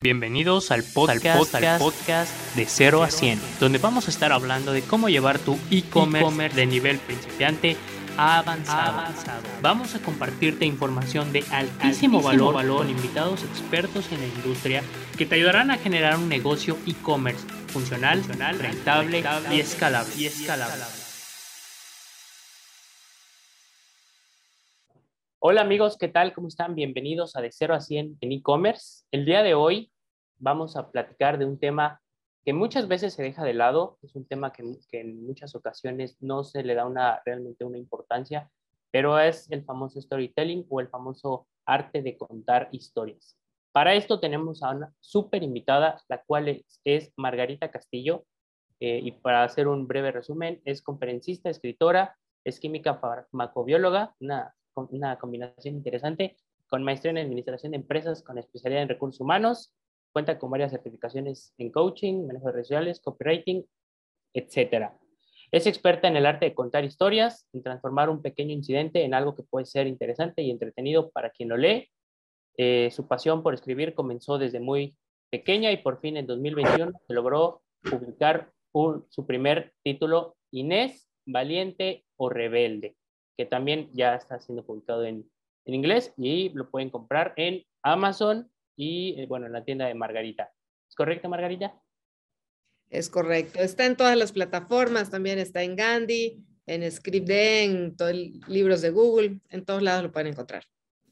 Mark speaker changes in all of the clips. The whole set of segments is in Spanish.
Speaker 1: Bienvenidos al podcast, al podcast, de 0 a 100, donde vamos a estar hablando de cómo llevar tu e-commerce de nivel principiante a avanzado. Vamos a compartirte información de altísimo, valor, con invitados expertos en la industria que te ayudarán a generar un negocio e-commerce funcional, rentable, y escalable. Y escalable. Hola amigos, ¿qué tal? ¿Cómo están? Bienvenidos a De 0 a 100 en e-commerce. El día de hoy vamos a platicar de un tema que muchas veces se deja de lado, es un tema que, en muchas ocasiones no se le da una, realmente una importancia, pero es el famoso storytelling o el famoso arte de contar historias. Para esto tenemos a una súper invitada, la cual es, Margarita Castillo, eh, y para hacer un breve resumen, es conferencista, escritora, es química farmacobióloga, una una combinación interesante, con maestría en administración de empresas con especialidad en recursos humanos, cuenta con varias certificaciones en coaching, manejo de redes sociales, copywriting, etc. Es experta en el arte de contar historias, en transformar un pequeño incidente en algo que puede ser interesante y entretenido para quien lo lee. Eh, su pasión por escribir comenzó desde muy pequeña y por fin en 2021 se logró publicar su primer título, Inés, Valiente o Rebelde que también ya está siendo publicado en, inglés y lo pueden comprar en Amazon y, eh, bueno, en la tienda de Margarita. ¿Es correcto, Margarita?
Speaker 2: Es correcto. Está en todas las plataformas, también está en Gandhi, en ScriptD, en todos libros de Google, en todos lados lo pueden encontrar.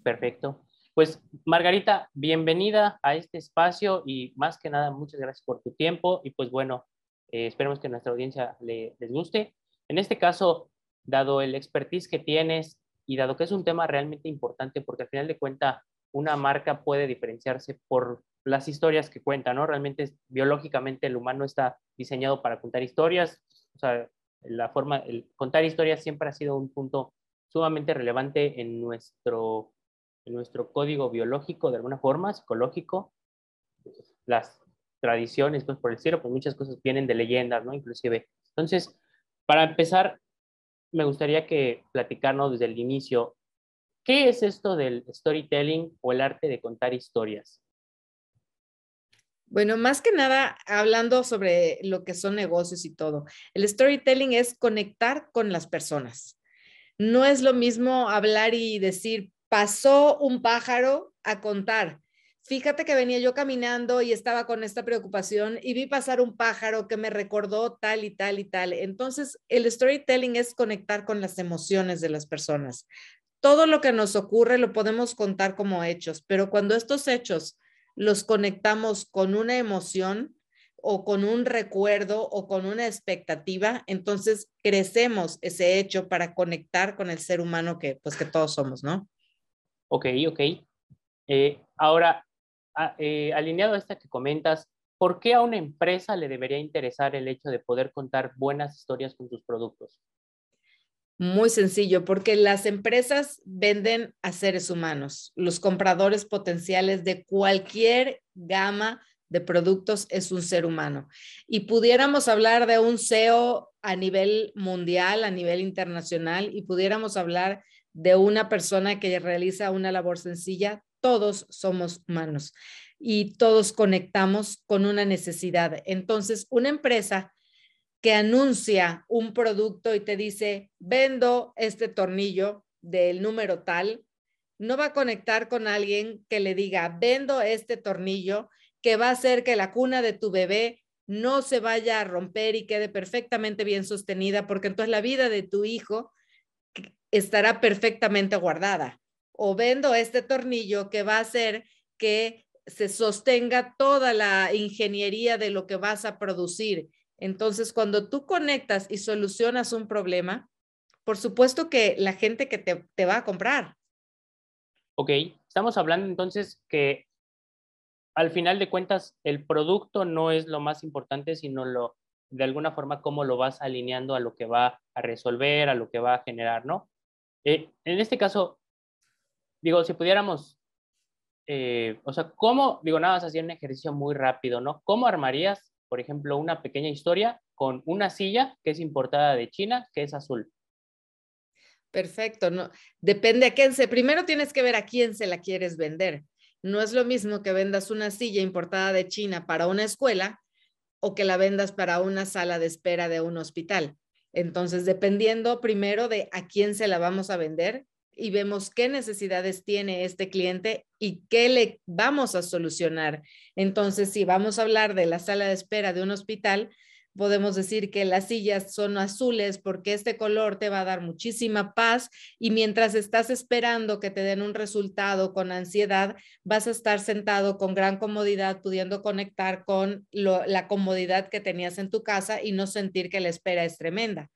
Speaker 1: Perfecto. Pues Margarita, bienvenida a este espacio y más que nada, muchas gracias por tu tiempo y pues bueno, eh, esperemos que nuestra audiencia le, les guste. En este caso, dado el expertise que tienes y dado que es un tema realmente importante, porque al final de cuentas una marca puede diferenciarse por las historias que cuenta, ¿no? Realmente biológicamente el humano está diseñado para contar historias, o sea, la forma, el contar historias siempre ha sido un punto sumamente relevante en nuestro, en nuestro código biológico, de alguna forma, psicológico. Las tradiciones, pues por el cielo, pues muchas cosas vienen de leyendas, ¿no? Inclusive. Entonces, para empezar, me gustaría que platicarnos desde el inicio, ¿qué es esto del storytelling o el arte de contar historias?
Speaker 2: Bueno, más que nada, hablando sobre lo que son negocios y todo, el storytelling es conectar con las personas. No es lo mismo hablar y decir, pasó un pájaro a contar fíjate que venía yo caminando y estaba con esta preocupación y vi pasar un pájaro que me recordó tal y tal y tal. Entonces, el storytelling es conectar con las emociones de las personas. Todo lo que nos ocurre lo podemos contar como hechos, pero cuando estos hechos los conectamos con una emoción o con un recuerdo o con una expectativa, entonces crecemos ese hecho para conectar con el ser humano que pues que todos somos, ¿no?
Speaker 1: Ok, ok. Eh, ahora, eh, alineado a esta que comentas, ¿por qué a una empresa le debería interesar el hecho de poder contar buenas historias con sus productos?
Speaker 2: Muy sencillo, porque las empresas venden a seres humanos. Los compradores potenciales de cualquier gama de productos es un ser humano. Y pudiéramos hablar de un SEO a nivel mundial, a nivel internacional, y pudiéramos hablar de una persona que realiza una labor sencilla, todos somos humanos y todos conectamos con una necesidad. Entonces, una empresa que anuncia un producto y te dice, vendo este tornillo del número tal, no va a conectar con alguien que le diga, vendo este tornillo que va a hacer que la cuna de tu bebé no se vaya a romper y quede perfectamente bien sostenida, porque entonces la vida de tu hijo estará perfectamente guardada o vendo este tornillo que va a hacer que se sostenga toda la ingeniería de lo que vas a producir. Entonces, cuando tú conectas y solucionas un problema, por supuesto que la gente que te, va a comprar.
Speaker 1: Ok, estamos hablando entonces que al final de cuentas el producto no es lo más importante, sino lo de alguna forma cómo lo vas alineando a lo que va a resolver, a lo que va a generar, ¿no? Eh, en este caso, digo, si pudiéramos, eh, o sea, ¿cómo, digo, nada más hacer un ejercicio muy rápido, ¿no? ¿Cómo armarías, por ejemplo, una pequeña historia con una silla que es importada de China, que es azul?
Speaker 2: Perfecto, no, depende a quién se, primero tienes que ver a quién se la quieres vender. No es lo mismo que vendas una silla importada de China para una escuela o que la vendas para una sala de espera de un hospital. Entonces, dependiendo primero de a quién se la vamos a vender y vemos qué necesidades tiene este cliente y qué le vamos a solucionar. Entonces, si vamos a hablar de la sala de espera de un hospital, podemos decir que las sillas son azules porque este color te va a dar muchísima paz y mientras estás esperando que te den un resultado con ansiedad, vas a estar sentado con gran comodidad, pudiendo conectar con la comodidad que tenías en tu casa y no sentir que la espera es tremenda.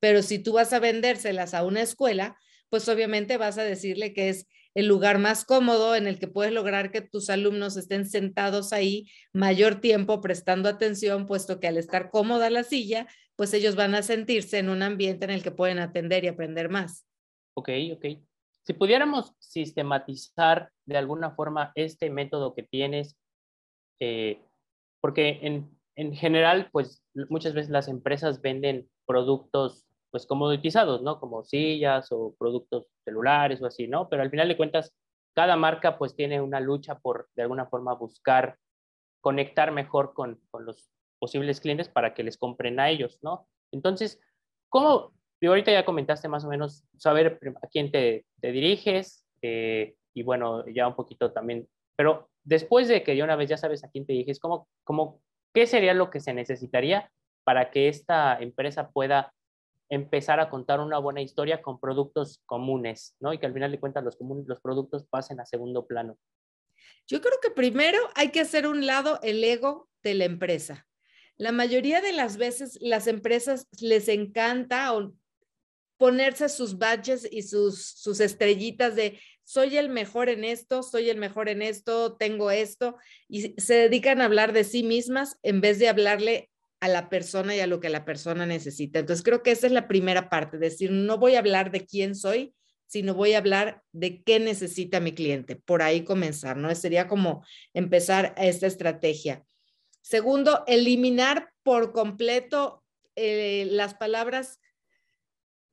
Speaker 2: Pero si tú vas a vendérselas a una escuela, pues obviamente vas a decirle que es el lugar más cómodo en el que puedes lograr que tus alumnos estén sentados ahí mayor tiempo prestando atención, puesto que al estar cómoda la silla, pues ellos van a sentirse en un ambiente en el que pueden atender y aprender más.
Speaker 1: Ok, ok. Si pudiéramos sistematizar de alguna forma este método que tienes, eh, porque en, en general, pues muchas veces las empresas venden productos pues comoditizados, ¿no? Como sillas o productos celulares o así, ¿no? Pero al final de cuentas, cada marca pues tiene una lucha por de alguna forma buscar conectar mejor con, con los posibles clientes para que les compren a ellos, ¿no? Entonces, ¿cómo? Y ahorita ya comentaste más o menos saber a quién te, te diriges eh, y bueno, ya un poquito también, pero después de que ya una vez ya sabes a quién te diriges, ¿cómo, cómo, ¿qué sería lo que se necesitaría para que esta empresa pueda empezar a contar una buena historia con productos comunes, ¿no? Y que al final de cuentas los, comunes, los productos pasen a segundo plano.
Speaker 2: Yo creo que primero hay que hacer un lado el ego de la empresa. La mayoría de las veces las empresas les encanta ponerse sus badges y sus, sus estrellitas de soy el mejor en esto, soy el mejor en esto, tengo esto, y se dedican a hablar de sí mismas en vez de hablarle a la persona y a lo que la persona necesita. Entonces, creo que esa es la primera parte, decir, no voy a hablar de quién soy, sino voy a hablar de qué necesita mi cliente. Por ahí comenzar, ¿no? Sería como empezar esta estrategia. Segundo, eliminar por completo eh, las palabras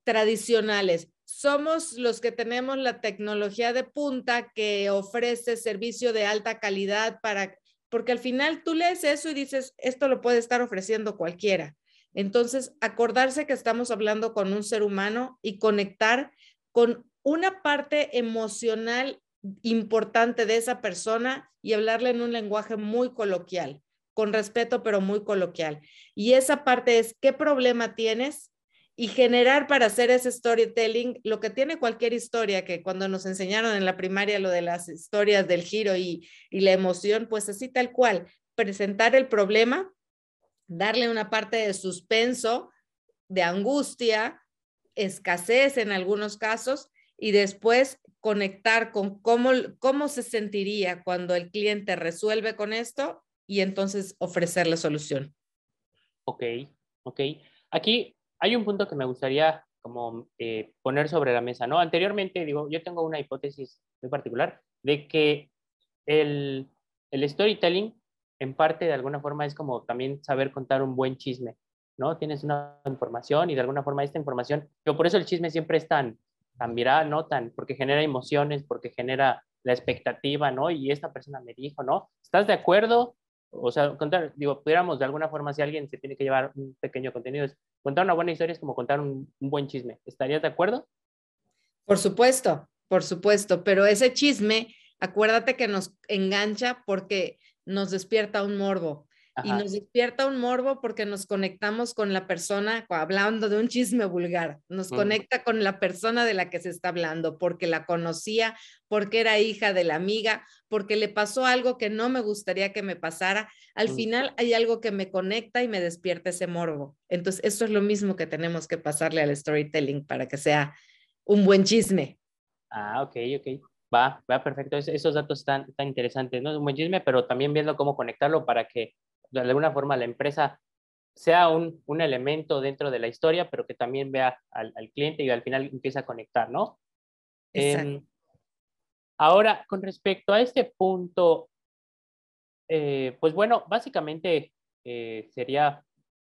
Speaker 2: tradicionales. Somos los que tenemos la tecnología de punta que ofrece servicio de alta calidad para porque al final tú lees eso y dices, esto lo puede estar ofreciendo cualquiera. Entonces, acordarse que estamos hablando con un ser humano y conectar con una parte emocional importante de esa persona y hablarle en un lenguaje muy coloquial, con respeto, pero muy coloquial. Y esa parte es, ¿qué problema tienes? Y generar para hacer ese storytelling lo que tiene cualquier historia, que cuando nos enseñaron en la primaria lo de las historias del giro y, la emoción, pues así tal cual, presentar el problema, darle una parte de suspenso, de angustia, escasez en algunos casos, y después conectar con cómo, cómo se sentiría cuando el cliente resuelve con esto y entonces ofrecer la solución.
Speaker 1: Ok, ok. Aquí hay un punto que me gustaría como eh, poner sobre la mesa, ¿no? Anteriormente, digo, yo tengo una hipótesis muy particular de que el, el storytelling, en parte, de alguna forma, es como también saber contar un buen chisme, ¿no? Tienes una información y de alguna forma esta información, pero por eso el chisme siempre es tan, tan viral, ¿no? Tan, porque genera emociones, porque genera la expectativa, ¿no? Y esta persona me dijo, ¿no? ¿Estás de acuerdo? o sea, contar, digo, pudiéramos de alguna forma, si alguien se tiene que llevar un pequeño contenido, es contar una buena historia es como contar un, buen chisme. ¿Estarías de acuerdo?
Speaker 2: Por supuesto, por supuesto, pero ese chisme, acuérdate que nos engancha porque nos despierta un morbo. Y nos despierta un morbo porque nos conectamos con la persona, hablando de un chisme vulgar, nos conecta con la persona de la que se está hablando, porque la conocía, porque era hija de la amiga, porque le pasó algo que no me gustaría que me pasara. Al final hay algo que me conecta y me despierta ese morbo. Entonces, eso es lo mismo que tenemos que pasarle al storytelling para que sea un buen chisme.
Speaker 1: Ah, ok, ok. Va, va, perfecto. esos datos están, están interesantes, ¿no? Es un buen chisme, pero también viendo cómo conectarlo para que de alguna forma la empresa sea un, un, elemento dentro de la historia, pero que también vea al, al cliente y al final empieza a conectar, ¿no? Eh, ahora, con respecto a este punto, eh, pues bueno, básicamente eh, sería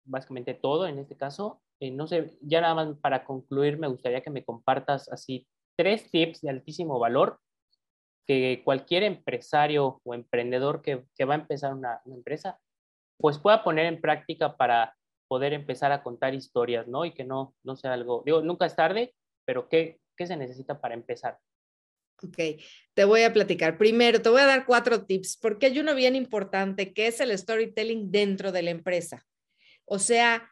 Speaker 1: básicamente todo en este caso. Eh, no sé, ya nada más para concluir, me gustaría que me compartas así tres tips de altísimo valor que cualquier empresario o emprendedor que, va a empezar una, empresa, pues pueda poner en práctica para poder empezar a contar historias, ¿no? Y que no, no sea algo, digo, nunca es tarde, pero ¿qué, qué se necesita para empezar?
Speaker 2: Ok, te voy a platicar. Primero, te voy a dar cuatro tips, porque hay uno bien importante, que es el storytelling dentro de la empresa. O sea,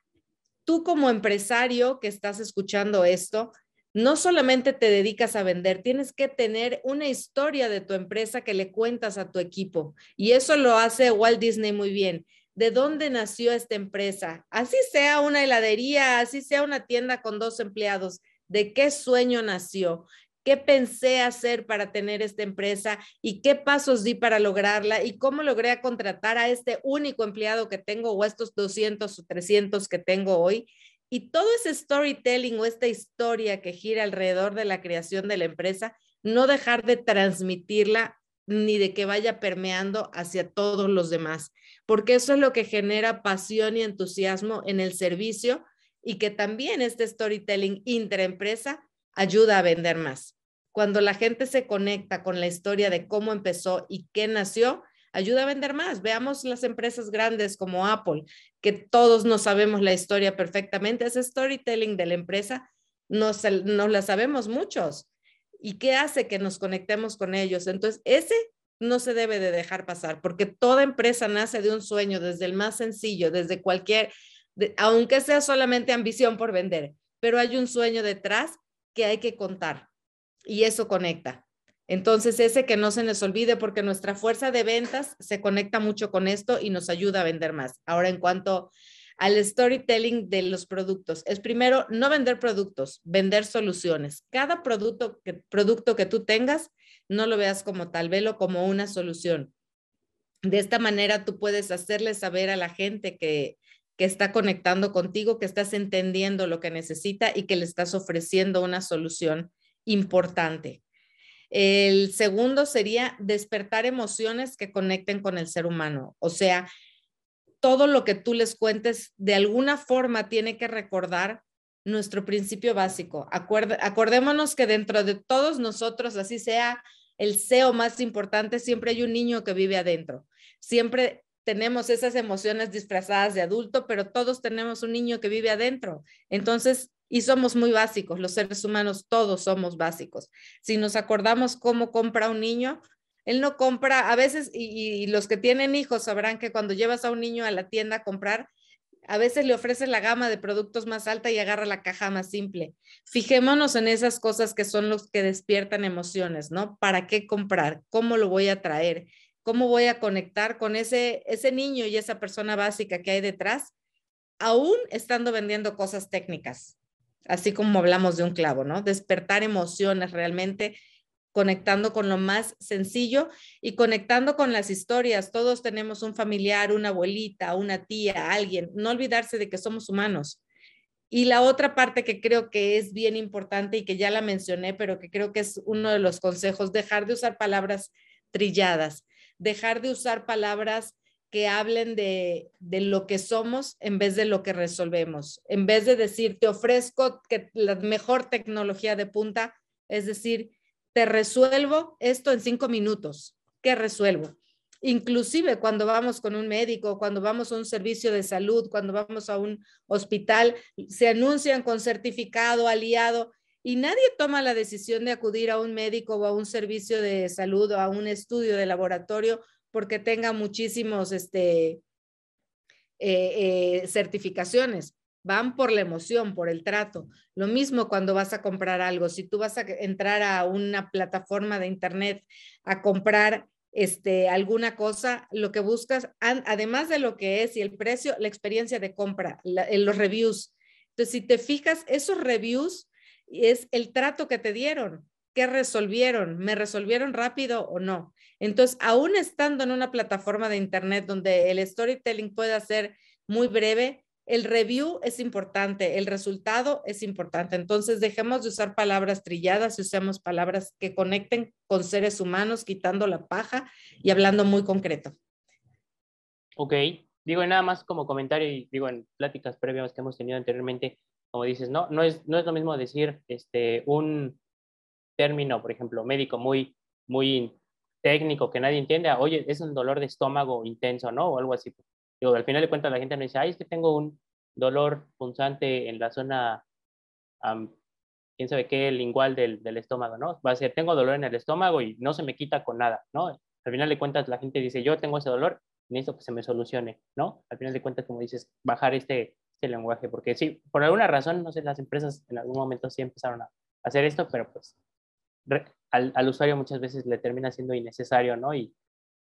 Speaker 2: tú como empresario que estás escuchando esto, no solamente te dedicas a vender, tienes que tener una historia de tu empresa que le cuentas a tu equipo. Y eso lo hace Walt Disney muy bien. ¿De dónde nació esta empresa? Así sea una heladería, así sea una tienda con dos empleados. ¿De qué sueño nació? ¿Qué pensé hacer para tener esta empresa y qué pasos di para lograrla y cómo logré contratar a este único empleado que tengo o estos 200 o 300 que tengo hoy? Y todo ese storytelling o esta historia que gira alrededor de la creación de la empresa, no dejar de transmitirla ni de que vaya permeando hacia todos los demás, porque eso es lo que genera pasión y entusiasmo en el servicio y que también este storytelling intraempresa ayuda a vender más. Cuando la gente se conecta con la historia de cómo empezó y qué nació, ayuda a vender más. Veamos las empresas grandes como Apple, que todos no sabemos la historia perfectamente. Ese storytelling de la empresa no, no la sabemos muchos. ¿Y qué hace que nos conectemos con ellos? Entonces, ese no se debe de dejar pasar, porque toda empresa nace de un sueño, desde el más sencillo, desde cualquier, aunque sea solamente ambición por vender, pero hay un sueño detrás que hay que contar y eso conecta. Entonces, ese que no se nos olvide porque nuestra fuerza de ventas se conecta mucho con esto y nos ayuda a vender más. Ahora, en cuanto al storytelling de los productos, es primero no vender productos, vender soluciones. Cada producto que, producto que tú tengas, no lo veas como tal, velo como una solución. De esta manera tú puedes hacerle saber a la gente que, que está conectando contigo, que estás entendiendo lo que necesita y que le estás ofreciendo una solución importante. El segundo sería despertar emociones que conecten con el ser humano. O sea, todo lo que tú les cuentes de alguna forma tiene que recordar nuestro principio básico. acordémonos que dentro de todos nosotros, así sea el CEO más importante, siempre hay un niño que vive adentro. Siempre tenemos esas emociones disfrazadas de adulto, pero todos tenemos un niño que vive adentro. Entonces, y somos muy básicos, los seres humanos todos somos básicos. Si nos acordamos cómo compra un niño, él no compra, a veces, y, los que tienen hijos sabrán que cuando llevas a un niño a la tienda a comprar, a veces le ofrecen la gama de productos más alta y agarra la caja más simple. Fijémonos en esas cosas que son los que despiertan emociones, ¿no? ¿Para qué comprar? ¿Cómo lo voy a traer? ¿Cómo voy a conectar con ese, ese niño y esa persona básica que hay detrás, aún estando vendiendo cosas técnicas? así como hablamos de un clavo, ¿no? Despertar emociones realmente conectando con lo más sencillo y conectando con las historias. Todos tenemos un familiar, una abuelita, una tía, alguien. No olvidarse de que somos humanos. Y la otra parte que creo que es bien importante y que ya la mencioné, pero que creo que es uno de los consejos, dejar de usar palabras trilladas, dejar de usar palabras que hablen de, lo que somos en vez de lo que resolvemos. En vez de decir, te ofrezco que la mejor tecnología de punta, es decir, resuelvo esto en cinco minutos. ¿Qué resuelvo? Inclusive cuando vamos con un médico, cuando vamos a un servicio de salud, cuando vamos a un hospital, se anuncian con certificado aliado y nadie toma la decisión de acudir a un médico o a un servicio de salud o a un estudio de laboratorio porque tenga muchísimos este, eh, eh, certificaciones. Van por la emoción, por el trato. Lo mismo cuando vas a comprar algo. Si tú vas a entrar a una plataforma de internet a comprar este, alguna cosa, lo que buscas, además de lo que es y el precio, la experiencia de compra, en los reviews. Entonces, si te fijas, esos reviews es el trato que te dieron, qué resolvieron, me resolvieron rápido o no. Entonces, aún estando en una plataforma de Internet donde el storytelling puede ser muy breve, el review es importante, el resultado es importante. Entonces, dejemos de usar palabras trilladas y usemos palabras que conecten con seres humanos, quitando la paja y hablando muy concreto.
Speaker 1: Ok, digo, nada más como comentario y digo, en pláticas previas que hemos tenido anteriormente, como dices, no, no es, no es lo mismo decir este, un término, por ejemplo, médico muy, muy técnico que nadie entiende, oye, es un dolor de estómago intenso, ¿no? O algo así. Al final de cuentas la gente no dice, ay, es que tengo un dolor punzante en la zona, quién sabe qué, lingual del, del, estómago, ¿no? Va a ser, tengo dolor en el estómago y no se me quita con nada, ¿no? Al final de cuentas la gente dice, yo tengo ese dolor, necesito que se me solucione, ¿no? Al final de cuentas, como dices, bajar este, este lenguaje, porque sí, por alguna razón, no sé, las empresas en algún momento sí empezaron a hacer esto, pero pues al, al, usuario muchas veces le termina siendo innecesario, ¿no? Y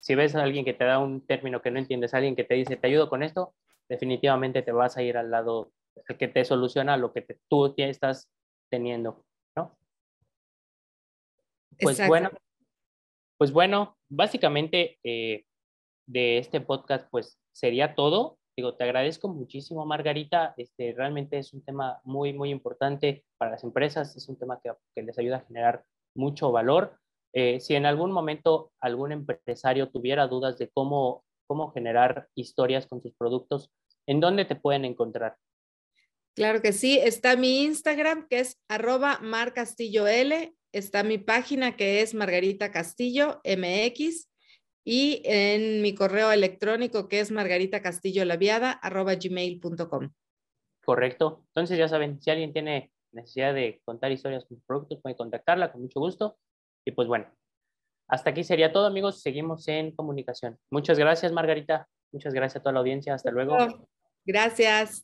Speaker 1: si ves a alguien que te da un término que no entiendes, alguien que te dice, te ayudo con esto, definitivamente te vas a ir al lado que te soluciona lo que tú estás teniendo, ¿no? Pues bueno, pues bueno, básicamente eh, de este podcast, pues sería todo. Digo, te agradezco muchísimo, Margarita. Este, realmente es un tema muy, muy importante para las empresas. Es un tema que, que les ayuda a generar mucho valor. Eh, si en algún momento algún empresario tuviera dudas de cómo, cómo generar historias con sus productos, ¿en dónde te pueden encontrar?
Speaker 2: Claro que sí, está mi Instagram que es arroba marcastillo L, está mi página que es Margarita Castillo MX y en mi correo electrónico que es margarita castillo laviada arroba gmail.com.
Speaker 1: Correcto. Entonces ya saben, si alguien tiene necesidad de contar historias con sus productos, puede contactarla con mucho gusto. Y pues bueno, hasta aquí sería todo, amigos. Seguimos en comunicación. Muchas gracias, Margarita. Muchas gracias a toda la audiencia. Hasta luego.
Speaker 2: Gracias.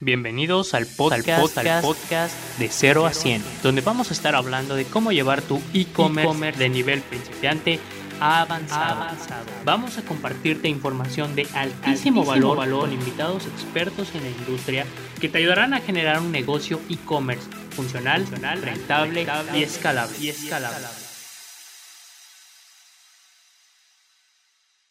Speaker 1: Bienvenidos al podcast, al podcast, de 0 a 100, donde vamos a estar hablando de cómo llevar tu e-commerce de nivel principiante avanzado. Vamos a compartirte información de altísimo, valor, valor con invitados expertos en la industria que te ayudarán a generar un negocio e-commerce funcional, rentable, y escalable. Y escalable.